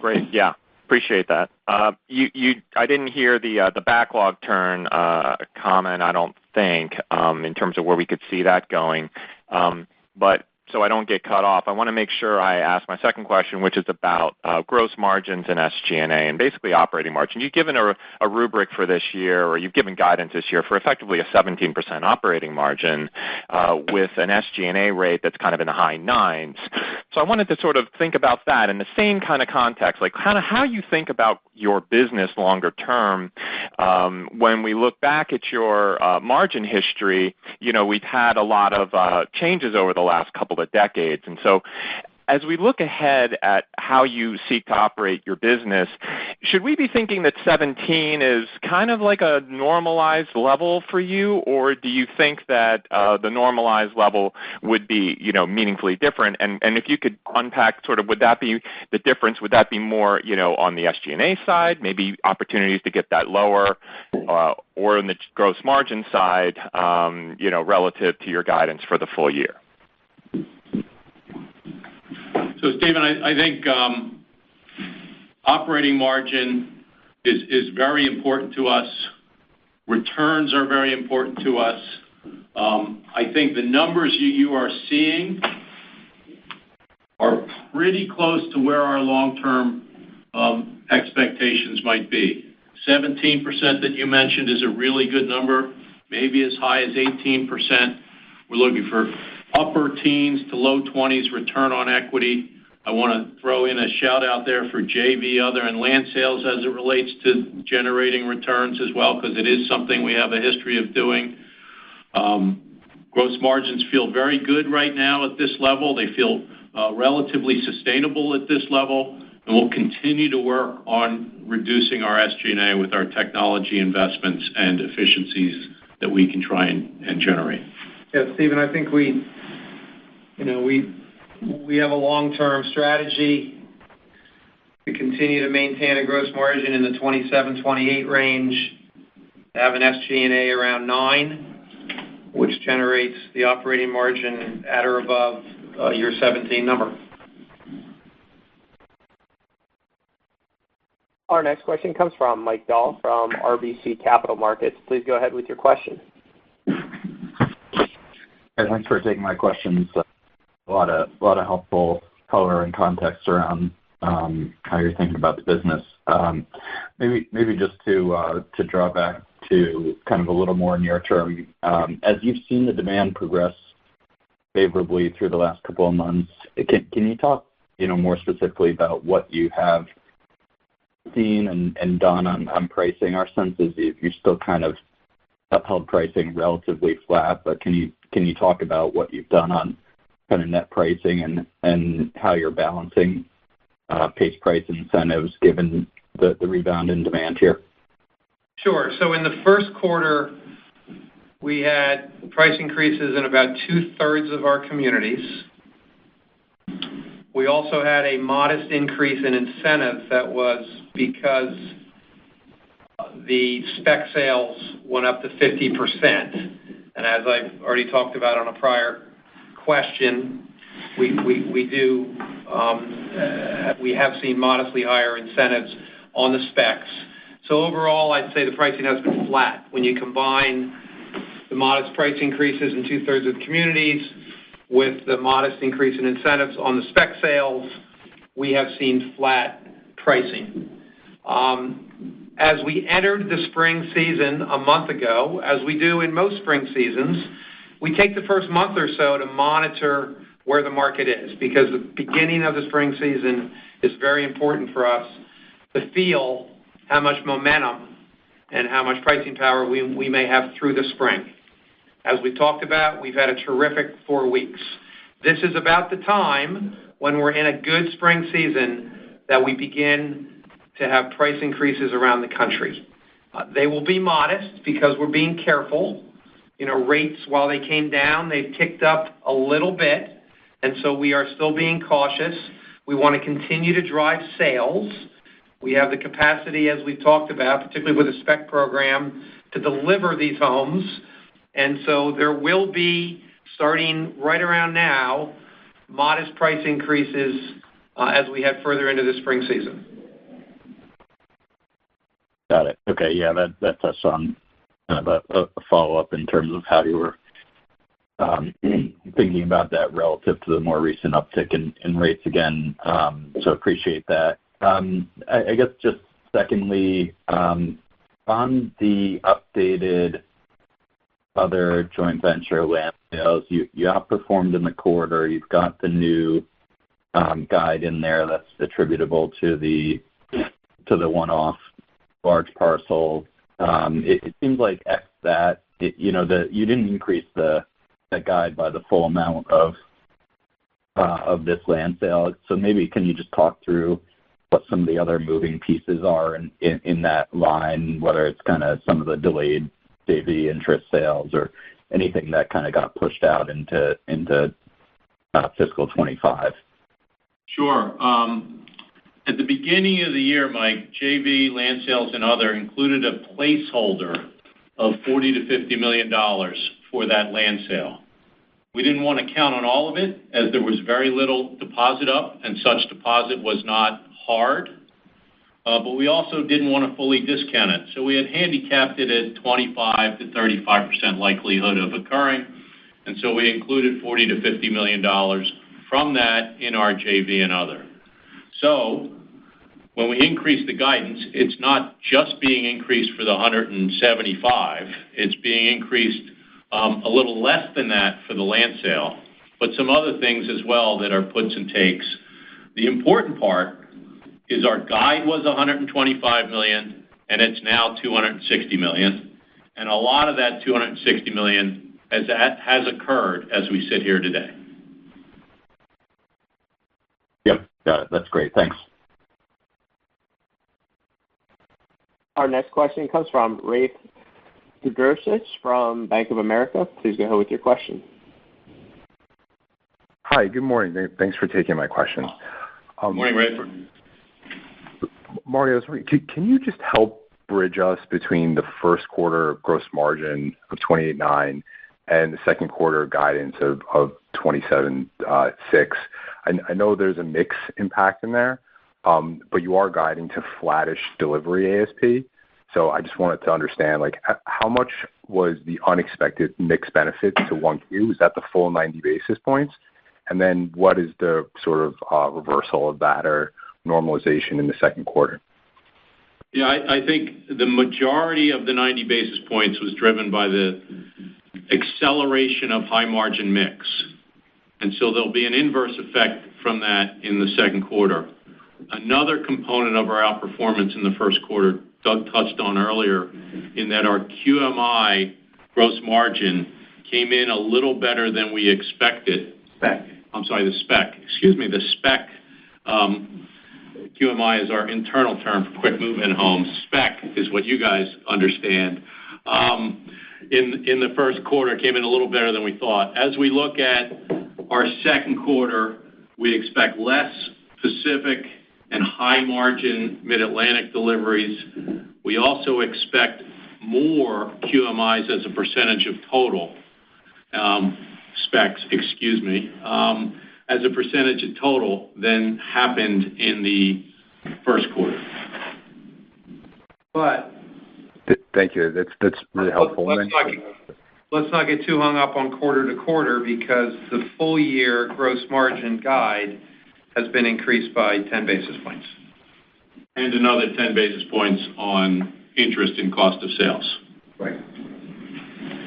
Great. Yeah. Appreciate that. Uh, you you I didn't hear the uh the backlog turn uh, comment, I don't think, um, in terms of where we could see that going. Um, but so I don't get cut off, I want to make sure I ask my second question, which is about uh, gross margins and SG&A and basically operating margin. You've given a rubric for this year, or you've given guidance this year for effectively a 17% operating margin uh, with an SG&A rate that's kind of in the high nines. So I wanted to sort of think about that in the same kind of context, like kind of how you think about your business longer term. Um, when we look back at your uh, margin history, you know, we've had a lot of changes over the last couple of decades. And so as we look ahead at how you seek to operate your business, should we be thinking that 17 is kind of like a normalized level for you, or do you think that uh, the normalized level would be you know, meaningfully different? And and if you could unpack sort of would that be the difference? Would that be more you know, on the SG&A side, maybe opportunities to get that lower, uh, or on the gross margin side um, you know, relative to your guidance for the full year? Stephen, I think um, operating margin is very important to us. Returns are very important to us. Um, I think the numbers you are seeing are pretty close to where our long-term um, expectations might be. 17% that you mentioned is a really good number, maybe as high as 18%. We're looking for upper teens to low 20s return on equity. I want to throw in a shout-out there for JV, other, and land sales as it relates to generating returns as well because it is something we have a history of doing. Um, gross margins feel very good right now at this level. They feel uh, relatively sustainable at this level, and we'll continue to work on reducing our SG&A with our technology investments and efficiencies that we can try and generate. Yeah. Stephen, I think we you know we have a long-term strategy to continue to maintain a gross margin in the 27%-28% range, have an SG&A around 9, which generates the operating margin at or above uh, your 17 number. Our next question comes from Mike Dahl from RBC Capital Markets. Please go ahead with your question. Thanks for taking my questions. A lot of helpful color and context around um, how you're thinking about the business. Um, maybe just uh, to draw back to kind of a little more near term, um, as you've seen the demand progress favorably through the last couple of months, can you talk you know, more specifically about what you have seen and done on pricing. Our sense is you're still kind of upheld pricing relatively flat, but can you talk about what you've done on kind of net pricing and how you're balancing uh, pace price incentives given the rebound in demand here? Sure. So in the first quarter, we had price increases in about two-thirds of our communities. We also had a modest increase in incentives that was because the spec sales went up to 50%. And as I've already talked about on a prior question, we do, um, we have seen modestly higher incentives on the specs. So overall, I'd say the pricing has been flat. When you combine the modest price increases in two-thirds of the communities with the modest increase in incentives on the spec sales, we have seen flat pricing. Um, as we entered the spring season a month ago, as we do in most spring seasons, we take the first month or so to monitor where the market is because the beginning of the spring season is very important for us to feel how much momentum and how much pricing power we may have through the spring. As we talked about, we've had a terrific four weeks. This is about the time when we're in a good spring season that we begin to have price increases around the country. Uh, they will be modest because we're being careful. You know, rates, while they came down, they've ticked up a little bit, and so we are still being cautious. We wanna continue to drive sales. We have the capacity, as we've talked about, particularly with the spec program, to deliver these homes. And so there will be, starting right around now, modest price increases, uh, as we head further into the spring season. Got it. Okay. Yeah, that touched on kind of a follow-up in terms of how you were um, thinking about that relative to the more recent uptick in rates again. Um, so appreciate that. Um, I guess just secondly, on the updated other joint venture land sales, you outperformed in the quarter. You've got the new guide in there that's attributable to the to the one-off large parcel. Um, it seems like ex that, you know, you didn't increase the guide by the full amount uh, of this land sale. So maybe can you just talk through what some of the other moving pieces are in that line, whether it's kinda some of the delayed JV interest sales or anything that kinda got pushed out into uh, fiscal 2025? Sure. Um, At the beginning of the year, Mike, JV land sales and other included a placeholder of $40 million-$50 million for that land sale. We didn't wanna count on all of it as there was very little deposit up, and such deposit was not hard. Uh, but we also didn't wanna fully discount it. So we had handicapped it at 25%-35% likelihood of occurring, and so we included $40 million-$50 million from that in our JV and other. So when we increase the guidance, it's not just being increased for the 175, it's being increased um, a little less than that for the land sale, but some other things as well that are puts and takes. The important part is our guide was 125 million, and it's now $260 million. A lot of that $260 million has occurred as we sit here today. Got it. That's great. Thanks. Our next question comes from Rafe Jadrosich from Bank of America. Please go ahead with your question. Hi. Good morning. Thanks for taking my question. Good um, morning, Rafe. Marty, can you just help bridge us between the first quarter gross margin of 28.9% and the second quarter guidance of 27.6%? I know there's a mix impact in there, um, but you are guiding to flattish delivery ASP. So I just wanted to understand, like, how much was the unexpected mix benefit to 1Q? Is that the full 90 basis points? And then what is the sort of uh, reversal of that or normalization in the second quarter? Yeah, I think the majority of the 90 basis points was driven by the acceleration of high margin mix. And so there'll be an inverse effect from that in the second quarter. Another component of our outperformance in the first quarter, Doug touched on earlier, in that our QMI gross margin came in a little better than we expected. Spec. I'm sorry, the spec. Excuse me. The spec, um, QMI is our internal term for quick move-in homes. Spec is what you guys understand. Um, in the first quarter, came in a little better than we thought. As we look at our second quarter, we expect less Pacific and high-margin Mid-Atlantic deliveries. We also expect more QMIs as a percentage of total um, specs, excuse me, um, as a percentage of total than happened in the first quarter. But- Thank you. That's really helpful. Let's not get too hung up on quarter to quarter because the full year gross margin guide has been increased by 10 basis points. And another 10 basis points on interest and cost of sales. Right.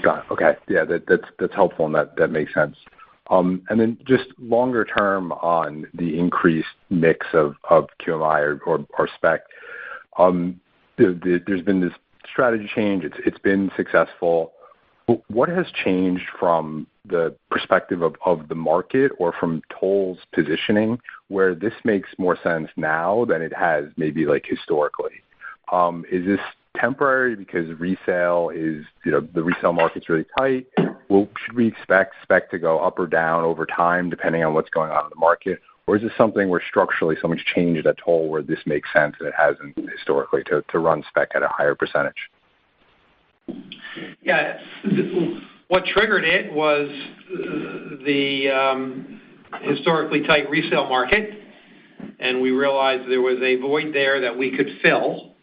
Got it. Okay. Yeah, that's helpful, and that makes sense. Um and then just longer term on the increased mix of QMI or or spec, there's been this strategy change. It's it's been successful. What has changed from the perspective of the market or from Toll's positioning, where this makes more sense now than it has maybe like historically? Um, is this temporary because resale is, you know, the resale market's really tight? Should we expect spec to go up or down over time, depending on what's going on in the market? Or is this something where structurally something's changed at Toll where this makes sense and it hasn't historically to to run spec at a higher percentage? Yeah. What triggered it was the um, historically tight resale market, and we realized there was a void there that we could fill.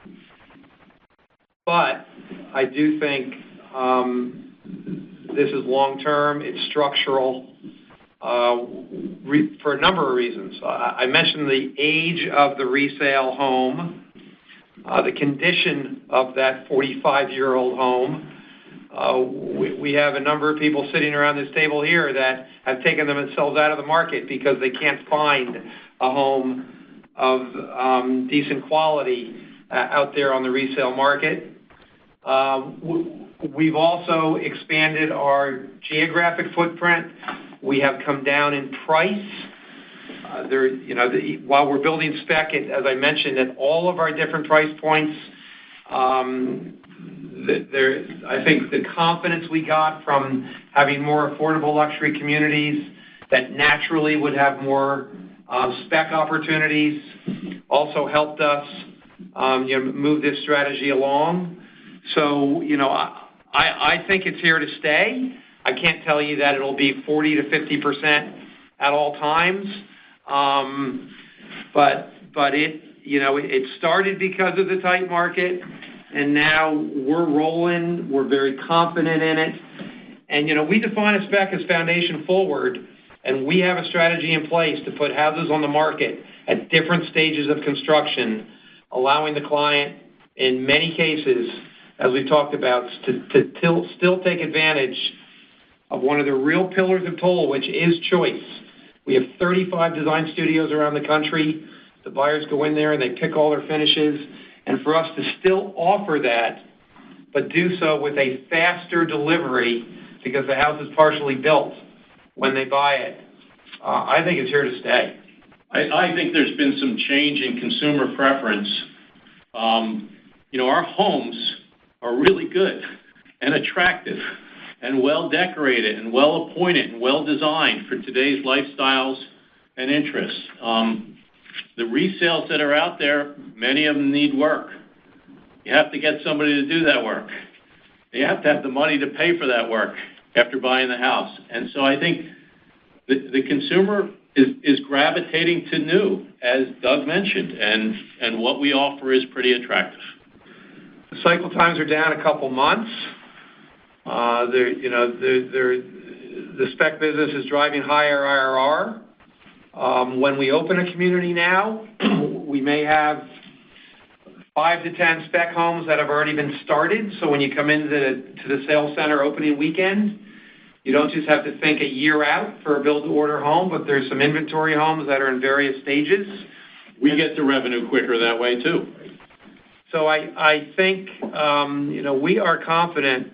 But I do think um, this is long term, it's structural uh, for a number of reasons. I mentioned the age of the resale home, Uh, the condition of that 45-year-old home. Uh, we have a number of people sitting around this table here that have taken themselves out of the market because they can't find a home of um, decent quality uh, out there on the resale market. We've also expanded our geographic footprint. We have come down in price. You know, while we're building spec, as I mentioned, at all of our different price points, um, I think the confidence we got from having more affordable luxury communities that naturally would have more um, spec opportunities also helped us, um, know, move this strategy along. So, you know, I think it's here to stay. I can't tell you that it'll be 40%-50% at all times. Um, but but it, you know, it started because of the tight market, and now we're rolling. We're very confident in it. And, you know, we define a spec as foundation forward, and we have a strategy in place to put houses on the market at different stages of construction, allowing the client, in many cases, as we've talked about, to to still take advantage of one of the real pillars of Toll, which is choice. We have 35 design studios around the country. The buyers go in there, and they pick all their finishes. And for us to still offer that, but do so with a faster delivery because the house is partially built when they buy it, uh, I think it's here to stay. I think there's been some change in consumer preference. Um, you know, our homes are really good and attractive and well-decorated and well-appointed and well-designed for today's lifestyles and interests. Um, the resales that are out there, many of them need work. You have to get somebody to do that work. You have to have the money to pay for that work after buying the house. And so I think the consumer is gravitating to new, as Doug mentioned, and what we offer is pretty attractive. The cycle times are down a couple months. Uh, you know, the spec business is driving higher IRR. Um, when we open a community now, we may have 5-10 spec homes that have already been started. So when you come into the sales center opening weekend, you don't just have to think a year out for a build-to-order home, but there's some inventory homes that are in various stages. We get the revenue quicker that way, too. So I think, um, you know, we are confident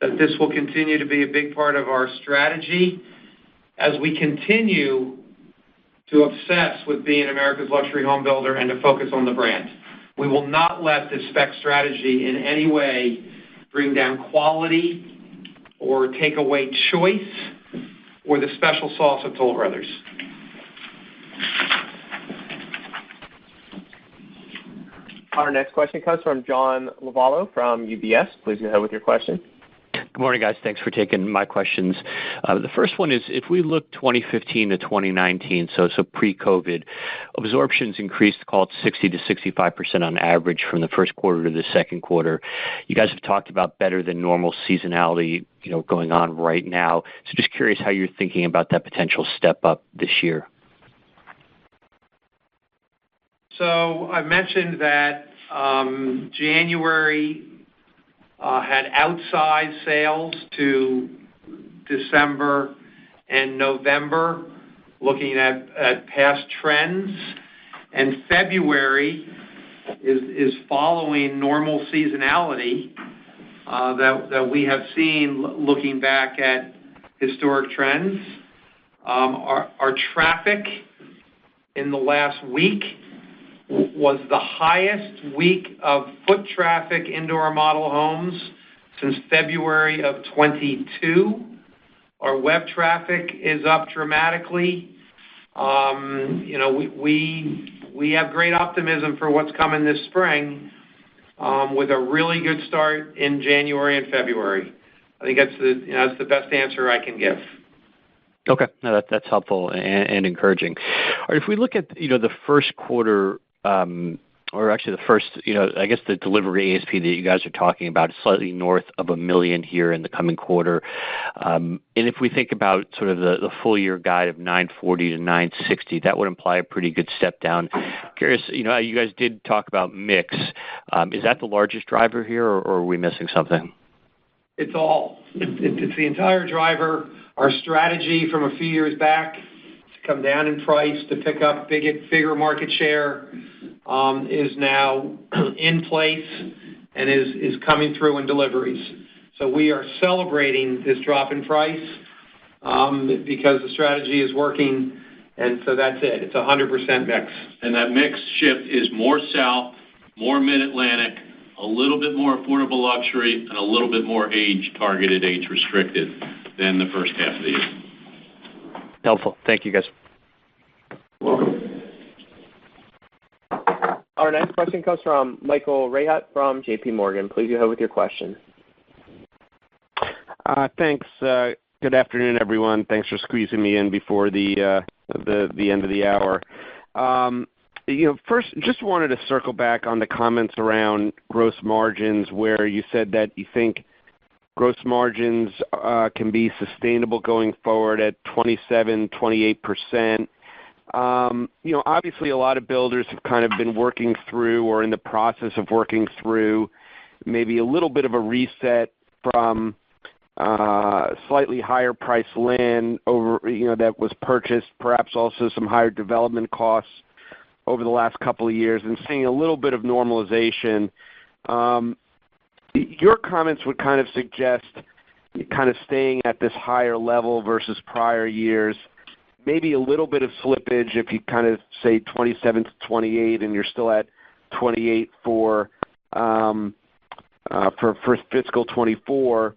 that this will continue to be a big part of our strategy as we continue to obsess with being America's luxury home builder and to focus on the brand. We will not let the spec strategy in any way bring down quality or take away choice or the special sauce of Toll Brothers. Our next question comes from John Lovallo from UBS. Please go ahead with your question. Good morning, guys. Thanks for taking my questions. Uh, the first one is, if we look 2015 to 2019, so so pre-COVID, absorptions increased, call it 60%-65% on average from the first quarter to the second quarter. You guys have talked about better than normal seasonality, you know, going on right now. So just curious how you're thinking about that potential step up this year. So I mentioned that um, January Uh, had outsized sales to December and November, looking at past trends. And February is following normal seasonality uh, that we have seen looking back at historic trends. Um, our traffic in the last week was the highest week of foot traffic into our model homes since February of 2022. Our web traffic is up dramatically. Um, you know, we have great optimism for what's coming this spring um, with a really good start in January and February. I think that's the, you know, that's the best answer I can give. Okay. No, that's helpful and encouraging. If we look at, you know, the first quarter, or actually the first, you know, I guess the delivery ASP that you guys are talking about, is slightly north of 1 million here in the coming quarter. Um and if we think about sort of the full year guide of $940-$960, that would imply a pretty good step down. Curious, you know, you guys did talk about mix. Is that the largest driver here, or are we missing something? It's all. It's the entire driver. Our strategy from a few years back come down in price, to pick up bigger market share, um, is now in place and is coming through in deliveries. So we are celebrating this drop in price um, because the strategy is working, and so that's it. It's 100% mix. And that mix shift is more South, more Mid-Atlantic, a little bit more affordable luxury, and a little bit more age-targeted, age-restricted than the first half of the year. Helpful. Thank you, guys. Welcome. Our next question comes from Michael Rehaut from JPMorgan. Please go ahead with your question. Uh, thanks. Uh, good afternoon, everyone. Thanks for squeezing me in before the uh, end of the hour. Um, you know, first, just wanted to circle back on the comments around gross margins, where you said that you think gross margins can be sustainable going forward at 27%-28%. Um, you know, obviously, a lot of builders have kind of been working through or in the process of working through maybe a little bit of a reset from uh, slightly higher priced land over, you know, that was purchased, perhaps also some higher development costs over the last couple of years and seeing a little bit of normalization. Um, your comments would kind of suggest kind of staying at this higher level versus prior years, maybe a little bit of slippage if you kind of say 27%-28%, and you're still at 28% um, uh, for fiscal 2024.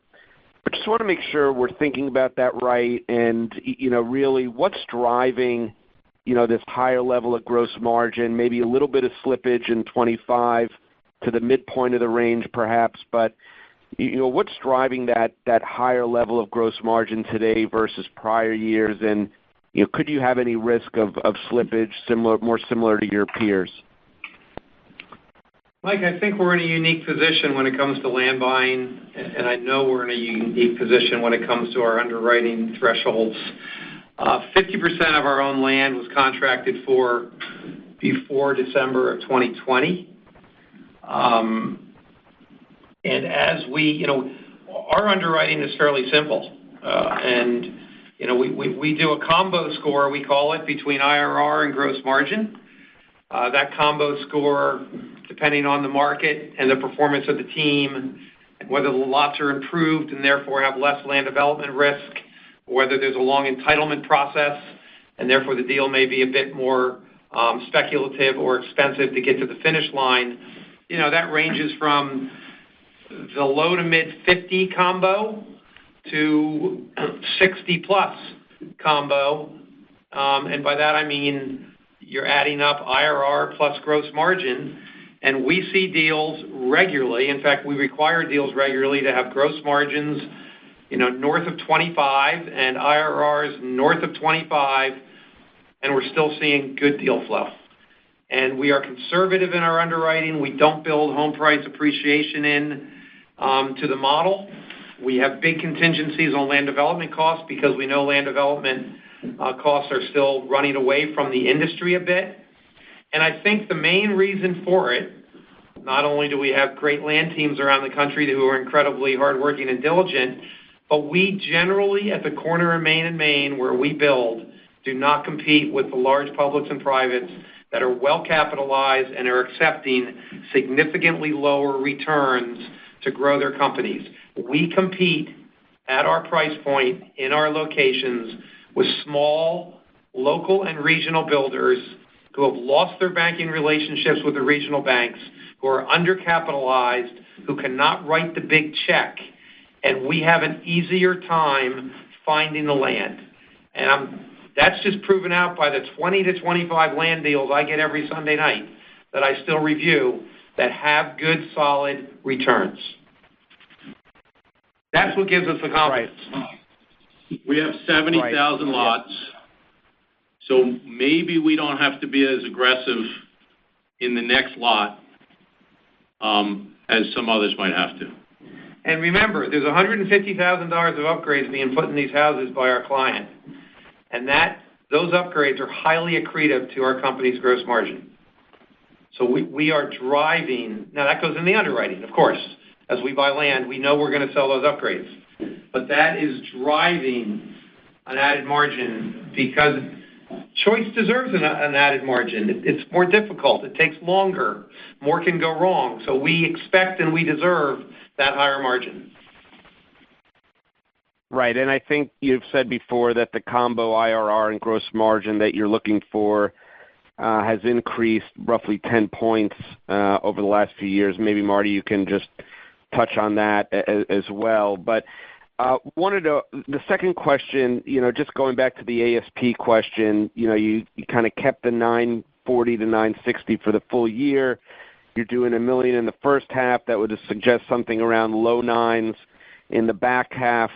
I just wanna make sure we're thinking about that right, and, you know, really, what's driving, you know, this higher level of gross margin, maybe a little bit of slippage in 2025 to the midpoint of the range, perhaps. But you know, what's driving that higher level of gross margin today versus prior years? You know, could you have any risk of slippage similar, more similar to your peers? Mike, I think we're in a unique position when it comes to land buying, and I know we're in a unique position when it comes to our underwriting thresholds. Uh, 50% of our own land was contracted for before December of 2020. Um, and As we, you know, our underwriting is fairly simple. Uh, You know, we do a combo score, we call it, between IRR and gross margin. Uh, that combo score, depending on the market and the performance of the team, whether the lots are improved and therefore have less land development risk, whether there's a long entitlement process, and therefore the deal may be a bit more um, speculative or expensive to get to the finish line. You know, that ranges from the low to mid-50 combo to 60+ combo. Um, and by that I mean you're adding up IRR plus gross margin, and we see deals regularly. In fact, we require deals regularly to have gross margins, you know, north of 25 and IRRs north of 25, and we're still seeing good deal flow. And we are conservative in our underwriting. We don't build home price appreciation into um, the model. We have big contingencies on land development costs because we know land development uh, costs are still running away from the industry a bit. And I think the main reason for it, not only do we have great land teams around the country who are incredibly hardworking and diligent, but we generally, at the corner of Main and Main, where we build, do not compete with the large publics and privates that are well capitalized and are accepting significantly lower returns to grow their companies. We compete at our price point in our locations with small, local and regional builders who have lost their banking relationships with the regional banks, who are undercapitalized, who cannot write the big check, and we have an easier time finding the land. And that's just proven out by the 20-25 land deals I get every Sunday night that I still review that have good, solid returns. That's what gives us the confidence. Right. We have 70,000 lots, so maybe we don't have to be as aggressive in the next lot, um, as some others might have to. And remember, there's $150,000 of upgrades being put in these houses by our client, and that those upgrades are highly accretive to our company's gross margin. So we are driving. Now, that goes in the underwriting, of course. As we buy land, we know we're gonna sell those upgrades. But that is driving an added margin because Choice deserves an added margin. It's more difficult. It takes longer. More can go wrong. So we expect and we deserve that higher margin. Right. And I think you've said before that the combo IRR and gross margin that you're looking for has increased roughly 10 points over the last few years. Maybe, Marty, you can just touch on that as well. But uh wanted uh the second question, you know, just going back to the ASP question, you know, you kind of kept the $940,000-$960,000 for the full year. You're doing 1 million in the first half. That would suggest something around low $9s in the back half.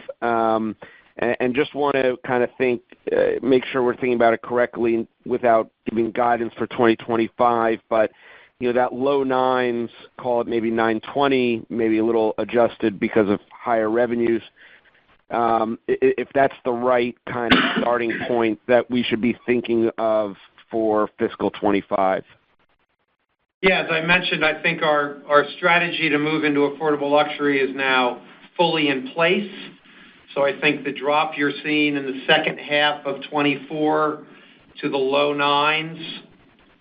And just wanna kind of think, uh, make sure we're thinking about it correctly without giving guidance for 2025. but, You know, that low $9s, call it maybe $920,000, maybe a little adjusted because of higher revenues, um, if that's the right kind of starting point that we should be thinking of for fiscal 2025. Yeah. As I mentioned, I think our strategy to move into affordable luxury is now fully in place. I think the drop you're seeing in the second half of 2024 to the low 9s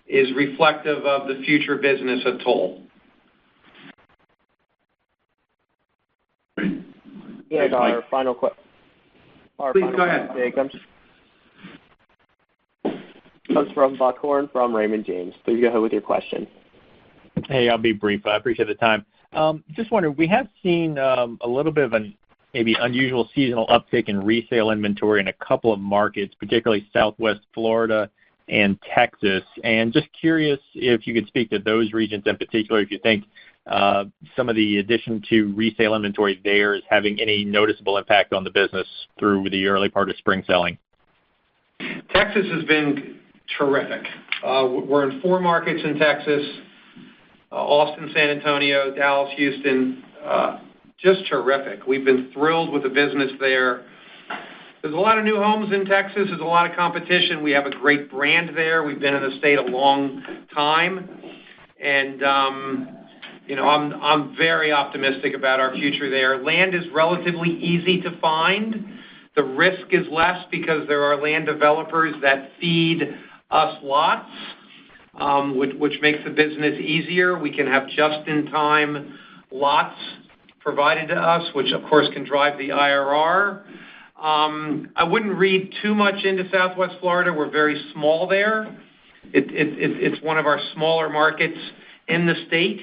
is reflective of the future business of Toll. Our final que- Please go ahead. Comes from Buck Horne from Raymond James. Please go ahead with your question. Hey, I'll be brief. I appreciate the time. Um, just wondering, we have seen um, a little bit of an maybe unusual seasonal uptick in resale inventory in a couple of markets, particularly Southwest Florida and Texas. And just curious if you could speak to those regions in particular, if you think uh, some of the addition to resale inventory there is having any noticeable impact on the business through the early part of spring selling. Texas has been terrific. Uh, we're in four markets in Texas, uh, Austin, San Antonio, Dallas, Houston. Just terrific. We've been thrilled with the business there. There's a lot of new homes in Texas. There's a lot of competition. We have a great brand there. We've been in the state a long time. And um, you know, I'm I'm very optimistic about our future there. Land is relatively easy to find. The risk is less because there are land developers that feed us lots, which makes the business easier. We can have just-in-time lots provided to us, which of course can drive the IRR. Um, I wouldn't read too much into Southwest Florida. We're very small there. It's one of our smaller markets in the state.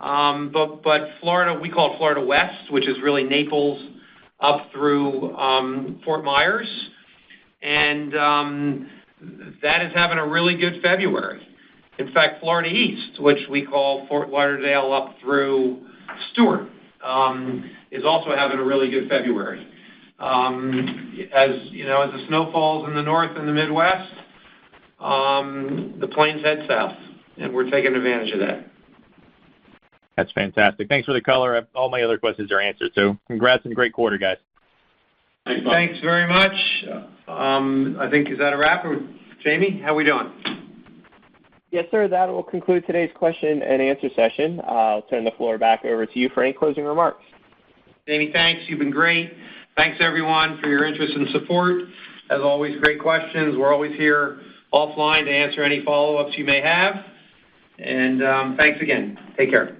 Um, but but Florida, we call it Florida West, which is really Naples up through um, Fort Myers. And that is having a really good February. In fact, Florida East, which we call Fort Lauderdale up through Stuart, Um, is also having a really good February. Um, as you know, as the snow falls in the North and the Midwest, um, the planes head south, and we're taking advantage of that. That's fantastic. Thanks for the color. All my other questions are answered. So congrats and great quarter, guys. Thanks, Buck. Thanks very much. I think, is that a wrap? Jamie, how we doing? Yes, sir. That will conclude today's question and answer session. I'll turn the floor back over to you for any closing remarks. Jamie, thanks. You've been great. Thanks, everyone, for your interest and support. As always, great questions. We're always here offline to answer any follow-ups you may have. And um thanks again. Take care.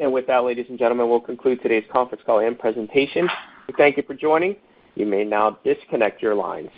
And with that, ladies and gentlemen, we'll conclude today's conference call and presentation. We thank you for joining. You may now disconnect your lines.